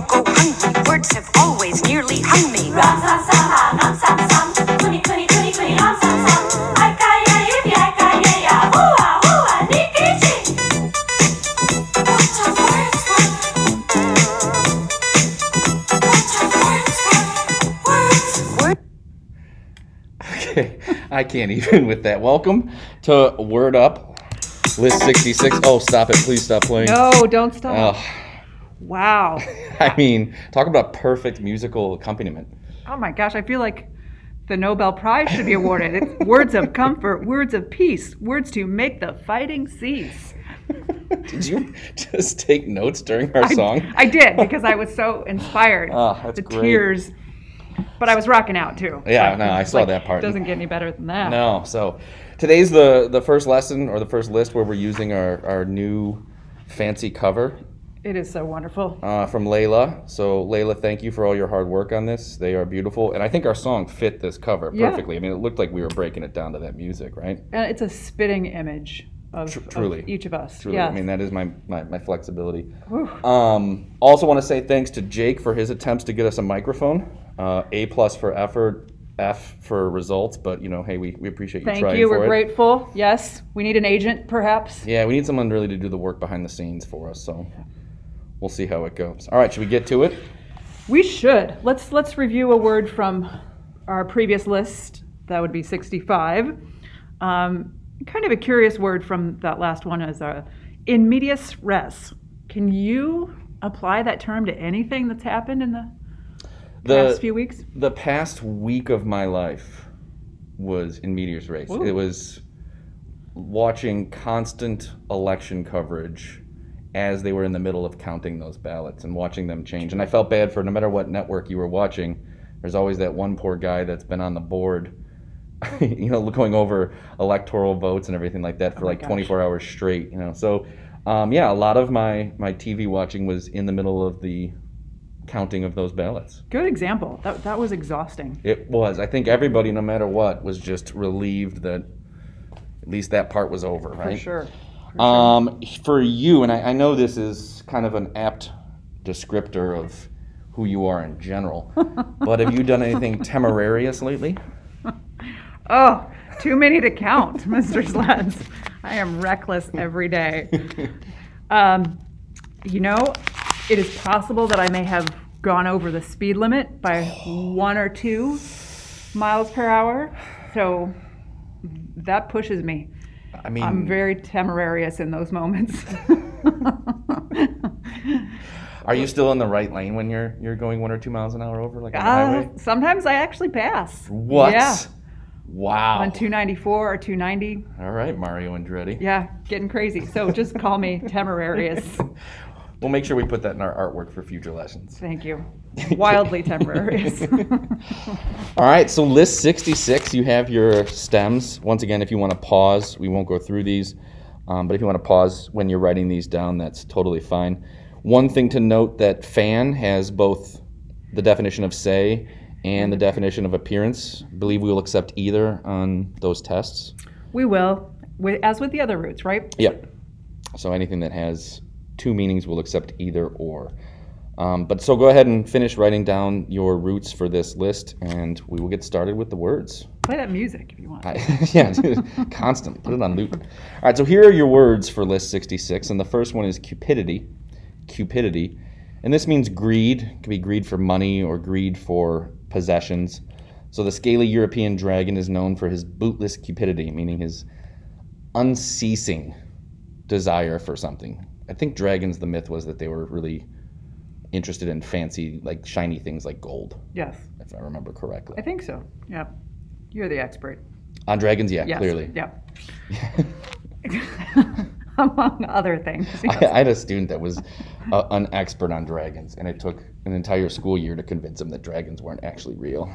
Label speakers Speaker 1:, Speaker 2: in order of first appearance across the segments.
Speaker 1: don't go hungry. Words have always nearly hung me.
Speaker 2: I can't even with that. Welcome to Word Up. List 66. Oh, stop it. Please stop playing.
Speaker 3: No, don't stop.
Speaker 2: Oh.
Speaker 3: Wow.
Speaker 2: I mean, talk about perfect musical accompaniment.
Speaker 3: Oh my gosh, I feel like the Nobel Prize should be awarded. It's words of comfort, words of peace, words to make the fighting cease.
Speaker 2: Did you just take notes during our song?
Speaker 3: I did because I was so inspired.
Speaker 2: Oh, that's
Speaker 3: the
Speaker 2: great.
Speaker 3: tears. But I was rocking out too.
Speaker 2: Yeah,
Speaker 3: Like,
Speaker 2: no, I saw
Speaker 3: like,
Speaker 2: that part.
Speaker 3: It doesn't get any better than that.
Speaker 2: No. So today's the the first lesson or the first list where we're using our our new fancy cover
Speaker 3: It is so wonderful.
Speaker 2: uh, from Layla. So Layla, thank you for all your hard work on this. They are beautiful, and I think our song fit this cover
Speaker 3: Yeah.
Speaker 2: perfectly. I mean, it looked like we were breaking it down to that music, right?
Speaker 3: And it's a spitting image of, of
Speaker 2: truly.
Speaker 3: each of us.
Speaker 2: Truly,
Speaker 3: Yes.
Speaker 2: I mean that is my my, my flexibility. Um, also, want to say thanks to Jake for his attempts to get us a microphone. Uh, a plus for effort, F for results. But you know, hey, we, we appreciate you
Speaker 3: Thank
Speaker 2: trying
Speaker 3: you. We're
Speaker 2: it.
Speaker 3: grateful. Yes. We need an agent, perhaps.
Speaker 2: Yeah, we need someone really to do the work behind the scenes for us. So we'll see how it goes. All right, should we get to it?
Speaker 3: We should. Let's let's review a word from our previous list. That would be 65. Um, kind of a curious word from that last one is uh, in medias res. Can you apply that term to anything that's happened in the
Speaker 2: the past
Speaker 3: few weeks?
Speaker 2: the past week of my life was in medias
Speaker 3: res.
Speaker 2: It was watching constant election coverage as they were in the middle of counting those ballots and watching them change. And I felt bad for no matter what network you were watching, there's always that one poor guy that's been on the board, you know, going over electoral votes and everything like that for
Speaker 3: Oh
Speaker 2: like
Speaker 3: gosh.
Speaker 2: 24 hours straight, you know. So, um, yeah, a lot of my, my TV watching was in the middle of the counting of those ballots.
Speaker 3: Good example. That, that was exhausting.
Speaker 2: It was. I think everybody, no matter what, was just relieved that at least that part was over, right?
Speaker 3: For
Speaker 2: right?
Speaker 3: Sure.
Speaker 2: Um, for you, and I, I know this is kind of an apt descriptor of who you are in general, but have you done anything temerarious lately?
Speaker 3: Oh, too many to count, Mr. Sleds. I am reckless every day. Um, you know, it is possible that I may have gone over the speed limit by one or two miles per hour. So that pushes me.
Speaker 2: I mean,
Speaker 3: I'm very temerarious in those moments.
Speaker 2: are you still in the right lane when you're you're going one or two miles an hour over, like on the
Speaker 3: Uh,
Speaker 2: highway?
Speaker 3: sometimes I actually pass.
Speaker 2: What?
Speaker 3: Yeah,
Speaker 2: Wow.
Speaker 3: on 294 or 290.
Speaker 2: All right, Mario Andretti.
Speaker 3: Yeah, getting crazy. So just call me temerarious.
Speaker 2: We'll make sure we put that in our artwork for future lessons.
Speaker 3: Thank you. Wildly temporary.
Speaker 2: All right, so list 66, you have your stems. Once again, if you want to pause, we won't go through these, um, but if you want to pause when you're writing these down, that's totally fine. One thing to note that fan has both the definition of say and the definition of appearance. I believe we will accept either on those tests.
Speaker 3: we will, as with the other roots, right?
Speaker 2: Yep. So anything that has two meanings will accept either or. Um, but so go ahead and finish writing down your roots for this list, and we will get started with the words.
Speaker 3: Play that music if you want.
Speaker 2: I, yeah, constantly put it on loop. All right, so here are your words for list 66, and the first one is cupidity. Cupidity, and this means greed. It can be greed for money or greed for possessions. So the scaly European dragon is known for his bootless cupidity, meaning his unceasing desire for something. I think dragons, the myth was that they were really interested in fancy, like shiny things like gold,
Speaker 3: Yes,
Speaker 2: if I remember correctly.
Speaker 3: I think so. Yeah. You're the expert.
Speaker 2: On dragons, yeah,
Speaker 3: Yes.
Speaker 2: clearly.
Speaker 3: Yeah. Among other things.
Speaker 2: I, I had a student that was an expert on dragons, and it took an entire school year to convince him that dragons weren't actually real.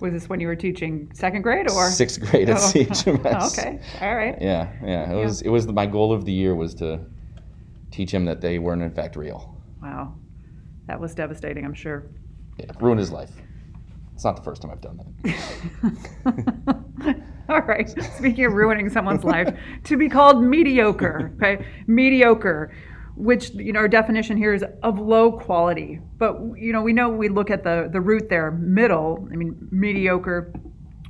Speaker 3: Was this when you were teaching second grade or?
Speaker 2: Sixth grade at
Speaker 3: Oh,
Speaker 2: CHMS.
Speaker 3: okay. All right.
Speaker 2: Yeah, yeah. It was. It was my goal of the year was to teach him that they weren't in fact real.
Speaker 3: Wow. That was devastating, I'm sure.
Speaker 2: Yeah, ruin his life. It's not the first time I've done that.
Speaker 3: All right. Speaking of ruining someone's life, to be called mediocre, okay? Mediocre, which you know our definition here is of low quality. But you know we know we look at the the root there, middle. I mean mediocre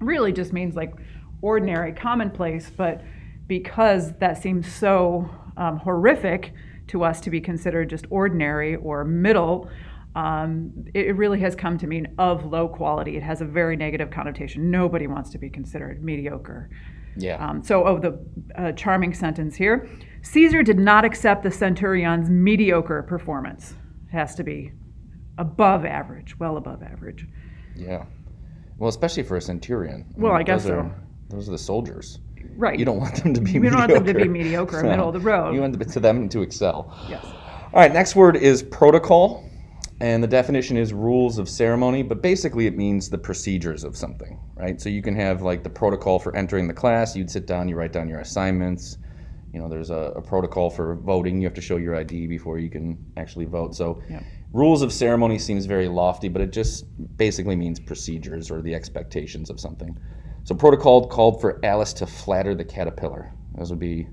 Speaker 3: really just means like ordinary, commonplace. But because that seems so um, horrific to us to be considered just ordinary or middle. Um, it, really has come to mean of low quality. It has a very negative connotation. Nobody wants to be considered mediocre.
Speaker 2: Yeah.
Speaker 3: Um, so, oh, the uh, charming sentence here Caesar did not accept the centurion's mediocre performance. It has to be above average, well above average.
Speaker 2: yeah. Well, especially for a centurion.
Speaker 3: Well, I
Speaker 2: mean,
Speaker 3: guess
Speaker 2: those
Speaker 3: so.
Speaker 2: Are, those are the soldiers.
Speaker 3: Right.
Speaker 2: You don't want them to be
Speaker 3: You
Speaker 2: mediocre.
Speaker 3: don't want them to be mediocre, in the middle of the road.
Speaker 2: You want to them to excel.
Speaker 3: Yes.
Speaker 2: All right, next word is protocol. And the definition is rules of ceremony, but basically it means the procedures of something, right? So you can have like the protocol for entering the class. You'd sit down, you write down your assignments. You know, there's a, a protocol for voting. You have to show your ID before you can actually vote. So
Speaker 3: Yeah.
Speaker 2: rules of ceremony seems very lofty, but it just basically means procedures or the expectations of something. So protocol called for Alice to flatter the caterpillar. Those would be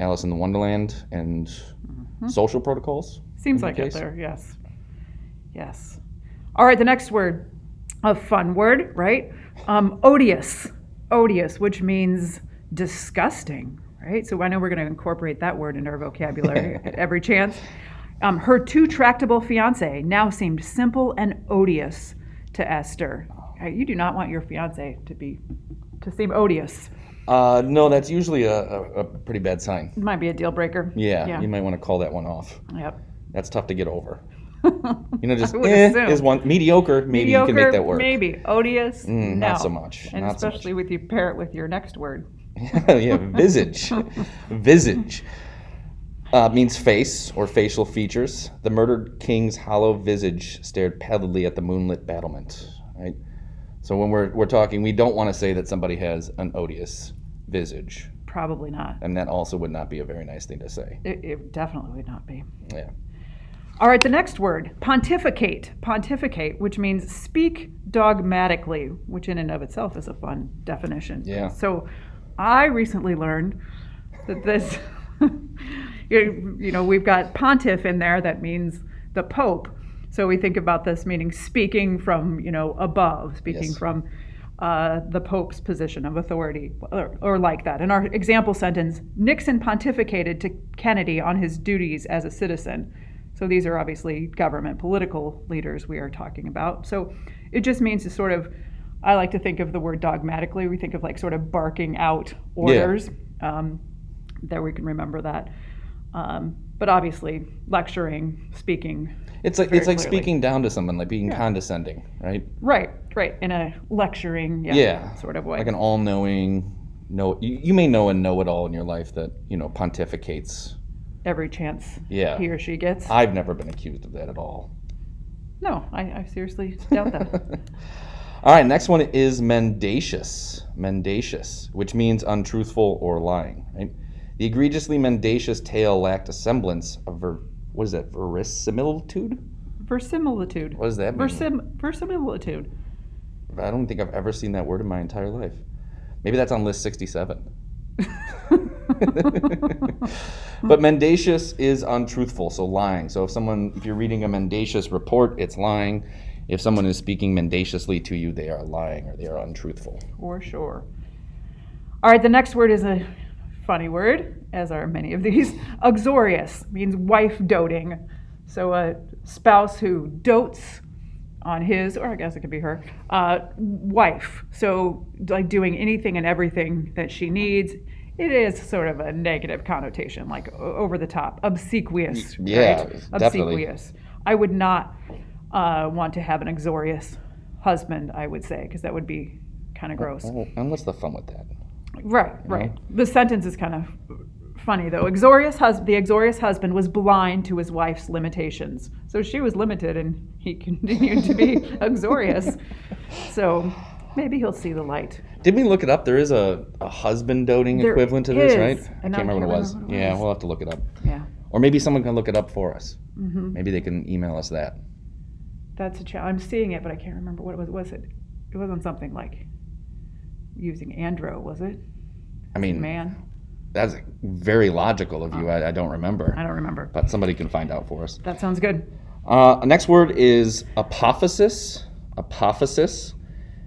Speaker 2: Alice in the Wonderland and social protocols.
Speaker 3: Seems like it there, yes. Yes. All right, the next word, a fun word, right? Um, odious. Odious, which means disgusting, right? So I know we're going to incorporate that word into our vocabulary at every chance. Um, her too tractable fiance now seemed simple and odious to Esther. You do not want your fiance to be to seem odious.
Speaker 2: Uh, no, that's usually a, a, a pretty bad sign.
Speaker 3: It might be a deal breaker.
Speaker 2: Yeah,
Speaker 3: Yeah.
Speaker 2: you might want to call that one off.
Speaker 3: Yep.
Speaker 2: That's tough to get over. You know, just eh, is one mediocre. Maybe you can make that work.
Speaker 3: Maybe odious.
Speaker 2: Mm,
Speaker 3: no.
Speaker 2: not so much,
Speaker 3: And
Speaker 2: not so
Speaker 3: especially with you pair it with your next word.
Speaker 2: yeah, visage. visage. Uh, means face or facial features. The murdered king's hollow visage stared pallidly at the moonlit battlement. Right. So when we're we're talking, we don't want to say that somebody has an odious visage,
Speaker 3: Probably not.
Speaker 2: and that also would not be a very nice thing to say.
Speaker 3: It, it definitely would not be.
Speaker 2: Yeah.
Speaker 3: All right, the next word, pontificate. Pontificate, which means speak dogmatically, which in and of itself is a fun definition.
Speaker 2: Yeah.
Speaker 3: So I recently learned that this, you, you know, we've got pontiff in there, that means the Pope. So we think about this meaning speaking from, you know, above, speaking
Speaker 2: Yes.
Speaker 3: from uh, the Pope's position of authority, or, or like that. In our example sentence, Nixon pontificated to Kennedy on his duties as a citizen. So these are obviously government political leaders we are talking about. So it just means to sort of, I like to think of the word dogmatically. We think of like sort of barking out orders. Um, there we can remember that. Um, but obviously, lecturing, speaking.
Speaker 2: It's like it's like
Speaker 3: clearly.
Speaker 2: speaking down to someone, like being condescending, right?
Speaker 3: Right, right. In a lecturing, yeah,
Speaker 2: Yeah.
Speaker 3: sort of way.
Speaker 2: Like an all-knowing, know you, you may know a know-it-all in your life that you know pontificates.
Speaker 3: Every chance
Speaker 2: Yeah.
Speaker 3: he or she gets.
Speaker 2: I've never been accused of that at all.
Speaker 3: no, I, I seriously doubt that.
Speaker 2: All right, next one is mendacious. Mendacious, which means untruthful or lying. Right? The egregiously mendacious tale lacked a semblance of ver- what is that verisimilitude?
Speaker 3: Verisimilitude.
Speaker 2: What does that mean?
Speaker 3: Versim- verisimilitude.
Speaker 2: I don't think I've ever seen that word in my entire life. Maybe that's on list sixty-seven. but mendacious is untruthful, so lying. So if someone, if you're reading a mendacious report, it's lying. If someone is speaking mendaciously to you, they are lying or they are untruthful.
Speaker 3: For sure. All right, the next word is a funny word, as are many of these. Uxorious means wife doting. So a spouse who dotes on his, or I guess it could be her, uh, wife. So like doing anything and everything that she needs. It is sort of a negative connotation, like over the top, obsequious.
Speaker 2: Yeah,
Speaker 3: right?
Speaker 2: definitely.
Speaker 3: Obsequious. I would not uh, want to have an uxorious husband, I would say, because that would be kind of gross.
Speaker 2: Oh, and what's the fun with that?
Speaker 3: Right, right. The sentence is kind of funny though. Uxorious hus- the uxorious husband was blind to his wife's limitations. So she was limited and he continued to be uxorious. So maybe he'll see the light.
Speaker 2: Did we look it up? There is a, a husband doting
Speaker 3: There
Speaker 2: equivalent to this,
Speaker 3: is,
Speaker 2: right?
Speaker 3: and I
Speaker 2: can't remember what it was.
Speaker 3: can't remember what it
Speaker 2: yeah, we'll have to look it up.
Speaker 3: Yeah.
Speaker 2: Or maybe someone can look it up for us.
Speaker 3: Mm-hmm.
Speaker 2: Maybe they can email us that.
Speaker 3: That's a challenge. I'm seeing it, but I can't remember what it was. Was it? It wasn't something like using andro, was it?
Speaker 2: I mean,
Speaker 3: Man,
Speaker 2: that's very logical of you. I, I don't remember,
Speaker 3: I don't remember.
Speaker 2: but somebody can find out for us.
Speaker 3: That sounds good.
Speaker 2: Uh, next word is apophasis. Apophasis.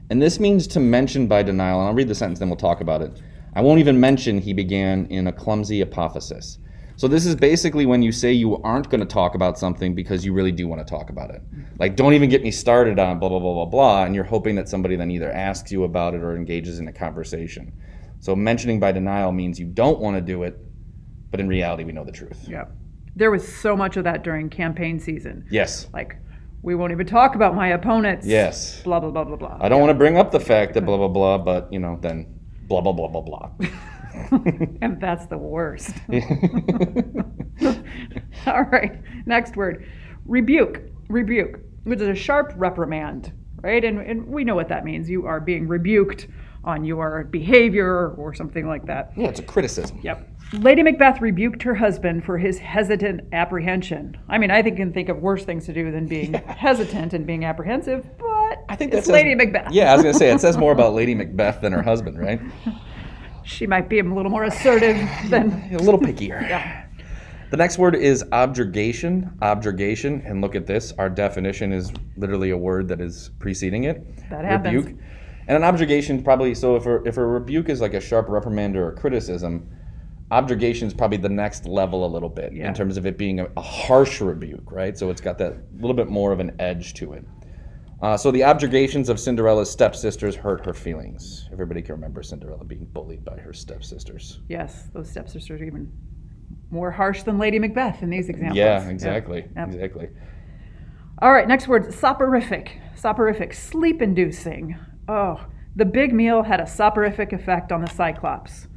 Speaker 2: And this means to mention by denial. And I'll read the sentence, then we'll talk about it. I won't even mention he began in a clumsy apophasis. So this is basically when you say you aren't going to talk about something because you really do want to talk about it. Like, don't even get me started on blah, blah, blah, blah, blah. And you're hoping that somebody then either asks you about it or engages in a conversation. So mentioning by denial means you don't want to do it, but in reality, we know the truth.
Speaker 3: Yeah. There was so much of that during campaign season.
Speaker 2: Yes.
Speaker 3: Like, we won't even talk about my opponents.
Speaker 2: Yes.
Speaker 3: Blah, blah, blah, blah, blah.
Speaker 2: I don't want to bring up the fact that blah blah blah, but you know, then blah blah blah blah blah.
Speaker 3: and that's the worst. All right, next word rebuke. Rebuke, which is a sharp reprimand, right? And, and we know what that means. You are being rebuked on your behavior or something like that.
Speaker 2: yeah, it's a criticism.
Speaker 3: Yep. Lady Macbeth rebuked her husband for his hesitant apprehension. I mean, I think can think of worse things to do than being hesitant and being apprehensive, but
Speaker 2: I think
Speaker 3: it's
Speaker 2: that's
Speaker 3: Lady Macbeth.
Speaker 2: Yeah, I was gonna say it says more about Lady Macbeth than her husband, right?
Speaker 3: She might be a little more assertive than.
Speaker 2: A little pickier.
Speaker 3: Yeah.
Speaker 2: The next word is objurgation. Objurgation, and look at this. Our definition is literally a word that is preceding it.
Speaker 3: That happens.
Speaker 2: Rebuke. And an objurgation probably so if a, if a rebuke is like a sharp reprimand or a criticism, objurgation is probably the next level a little bit
Speaker 3: Yeah.
Speaker 2: in terms of it being a, a harsh rebuke, right? So it's got that little bit more of an edge to it. Uh, so the objurgations of Cinderella's stepsisters hurt her feelings. Everybody can remember Cinderella being bullied by her stepsisters.
Speaker 3: Yes, those stepsisters are even more harsh than Lady Macbeth in these examples.
Speaker 2: Yeah, exactly,
Speaker 3: Yep.
Speaker 2: exactly.
Speaker 3: All right, next word soporific. Soporific, sleep inducing. Oh, the big meal had a soporific effect on the Cyclops.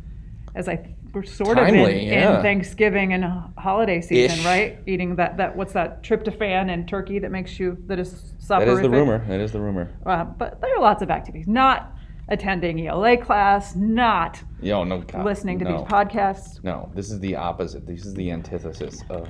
Speaker 3: As I we're sort of in,
Speaker 2: yeah.
Speaker 3: in Thanksgiving and holiday season,
Speaker 2: Ish.
Speaker 3: right? Eating that, that what's that tryptophan and turkey that makes you that is soporific.
Speaker 2: That is the rumor. That is the rumor.
Speaker 3: Uh, but there are lots of activities. Not attending ELA class, not
Speaker 2: Yo, no,
Speaker 3: listening to
Speaker 2: no.
Speaker 3: these podcasts.
Speaker 2: No, this is the opposite. This is the antithesis of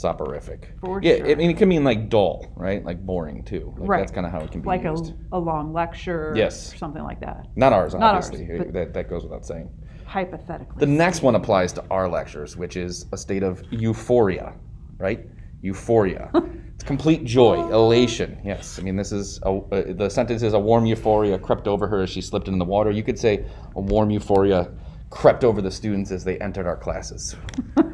Speaker 2: soporific.
Speaker 3: For
Speaker 2: yeah,
Speaker 3: sure.
Speaker 2: I mean it can mean like dull, right? Like boring too. Like
Speaker 3: Right.
Speaker 2: That's kind of how it can be
Speaker 3: like a,
Speaker 2: used.
Speaker 3: a long lecture
Speaker 2: Yes.
Speaker 3: or something like that
Speaker 2: Not ours,
Speaker 3: Not ours,
Speaker 2: obviously.
Speaker 3: but-
Speaker 2: that, that goes without saying.
Speaker 3: hypothetically
Speaker 2: The next one applies to our lectures, which is a state of euphoria, right? Euphoria. it's complete joy, elation. Yes, I mean this is a, uh, the sentence is a warm euphoria crept over her as she slipped into the water. You could say a warm euphoria crept over the students as they entered our classes.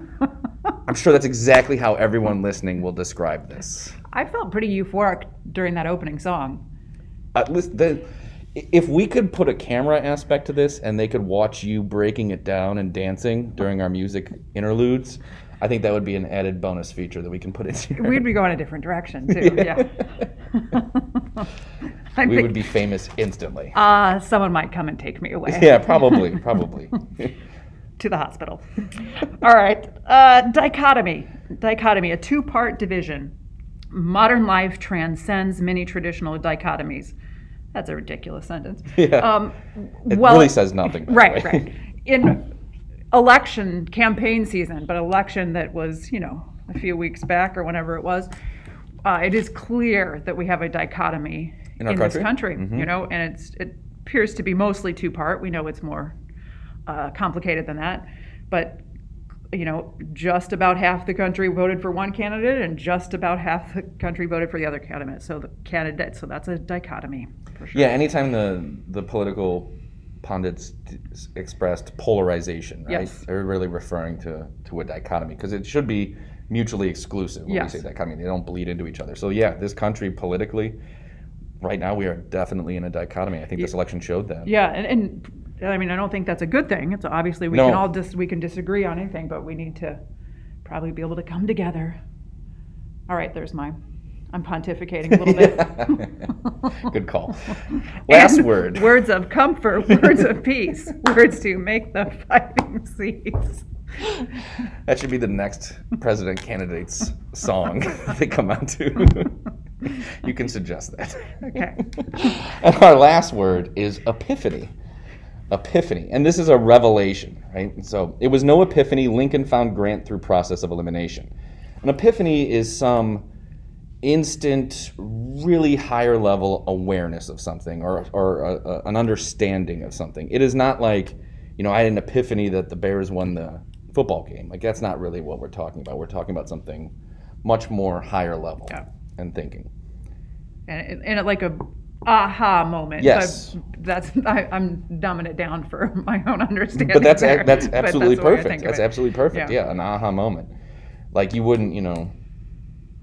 Speaker 2: I'm sure that's exactly how everyone listening will describe this.
Speaker 3: i felt pretty euphoric during that opening song
Speaker 2: At least the, if we could put a camera aspect to this and they could watch you breaking it down and dancing during our music interludes, I think that would be an added bonus feature that we can put in here.
Speaker 3: we'd be going a different direction too yeah, I
Speaker 2: we would be famous instantly.
Speaker 3: uh, someone might come and take me away
Speaker 2: yeah, probably, probably.
Speaker 3: to the hospital. All right uh, dichotomy dichotomy a two-part division. Modern life transcends many traditional dichotomies. That's a ridiculous sentence.
Speaker 2: Yeah.
Speaker 3: um,
Speaker 2: It
Speaker 3: well-
Speaker 2: really says nothing.
Speaker 3: right right. In election campaign season but election that was you know a few weeks back or whenever it was uh, it is clear that we have a dichotomy
Speaker 2: In our
Speaker 3: this
Speaker 2: country?
Speaker 3: country you know and it's it appears to be mostly two part we know it's more uh, complicated than that but you know just about half the country voted for one candidate and just about half the country voted for the other candidate so the candidate so that's a dichotomy for sure
Speaker 2: Yeah, anytime the the political pundits expressed polarization, right?
Speaker 3: Yes.
Speaker 2: They're really referring to to a dichotomy because it should be mutually exclusive when
Speaker 3: Yes.
Speaker 2: we say dichotomy. They don't bleed into each other. So yeah, this country politically, right now we are definitely in a dichotomy. I think this election showed that.
Speaker 3: Yeah, and, and I mean, I don't think that's a good thing. It's obviously we
Speaker 2: No.
Speaker 3: can all dis- we can disagree on anything, but we need to probably be able to come together. All right, there's my. I'm pontificating a little bit.
Speaker 2: Good call. Last
Speaker 3: And
Speaker 2: word.
Speaker 3: Words of comfort, words of peace, words to make the fighting cease.
Speaker 2: That should be the next president candidate's song they come out to. you can suggest that.
Speaker 3: Okay.
Speaker 2: And our last word is epiphany. Epiphany. And this is a revelation, right? So it was no epiphany. Lincoln found Grant through process of elimination. An epiphany is some instant, really higher level awareness of something or, or a, a, an understanding of something. It is not like, you know, I had an epiphany that the Bears won the football game. Like, that's not really what we're talking about. We're talking about something much more higher level
Speaker 3: Yeah.
Speaker 2: and thinking.
Speaker 3: and, and like a aha moment.
Speaker 2: Yes.
Speaker 3: But that's I, I'm dumbing it down for my own understanding.
Speaker 2: But that's
Speaker 3: there.
Speaker 2: that's absolutely
Speaker 3: way
Speaker 2: perfect. That's absolutely perfect.
Speaker 3: Yeah.
Speaker 2: Yeah. an aha moment. Like you wouldn't, you know,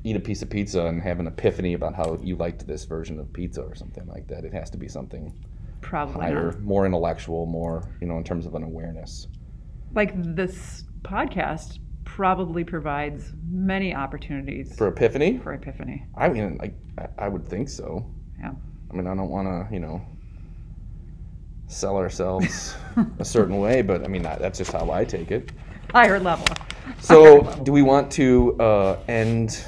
Speaker 2: eat a piece of pizza and have an epiphany about how you liked this version of pizza or something like that. It has to be something
Speaker 3: Probably
Speaker 2: higher,
Speaker 3: not.
Speaker 2: more intellectual, more, you know, in terms of an awareness.
Speaker 3: Like this podcast probably provides many opportunities
Speaker 2: For epiphany,
Speaker 3: for epiphany.
Speaker 2: I mean, like, I, I would think so.
Speaker 3: Yeah.
Speaker 2: I mean, I don't want to, you know, sell ourselves a certain way, but I mean, that, that's just how I take it.
Speaker 3: Higher level.
Speaker 2: So, do we want to uh, end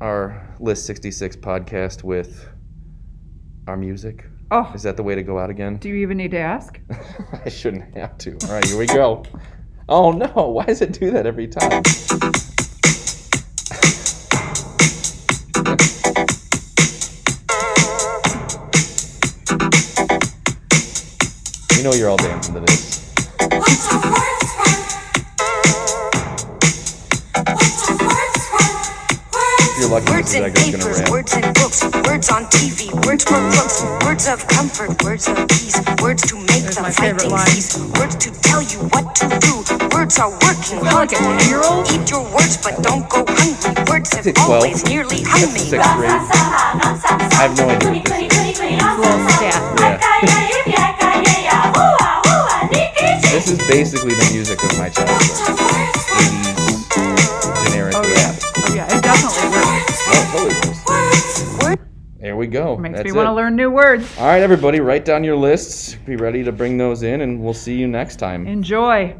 Speaker 2: our List 66 podcast with our music?
Speaker 3: Oh,
Speaker 2: Is that the way to go out again?
Speaker 3: do you even need to ask?
Speaker 2: I shouldn't have to. All right, here we go. Oh no, why does it do that every time?
Speaker 4: Words worth?
Speaker 2: If you're lucky,
Speaker 1: Words
Speaker 2: Mrs.
Speaker 1: in
Speaker 2: Eggo's gonna
Speaker 1: papers,
Speaker 2: rap.
Speaker 1: words in books, words on TV, words for books, words of comfort, words of peace, words to make
Speaker 3: There's
Speaker 1: the
Speaker 3: my favorite
Speaker 1: fighting
Speaker 3: line.
Speaker 1: cease, words to tell you what to do. Words are working hard
Speaker 3: like
Speaker 1: you.
Speaker 3: 10-year-old?
Speaker 1: Eat your words, but don't go hungry. Words have
Speaker 2: That's at 12.
Speaker 1: always nearly hung me.
Speaker 2: I have no idea what this is.
Speaker 3: little
Speaker 2: is basically the music of my childhood. 80s generic
Speaker 3: Oh
Speaker 2: rap.
Speaker 3: yeah. Oh yeah. It definitely works.
Speaker 2: Oh, totally works. There we go.
Speaker 3: Makes
Speaker 2: That's
Speaker 3: me want to learn new words.
Speaker 2: All right, everybody, write down your lists. Be ready to bring those in, and we'll see you next time.
Speaker 3: Enjoy.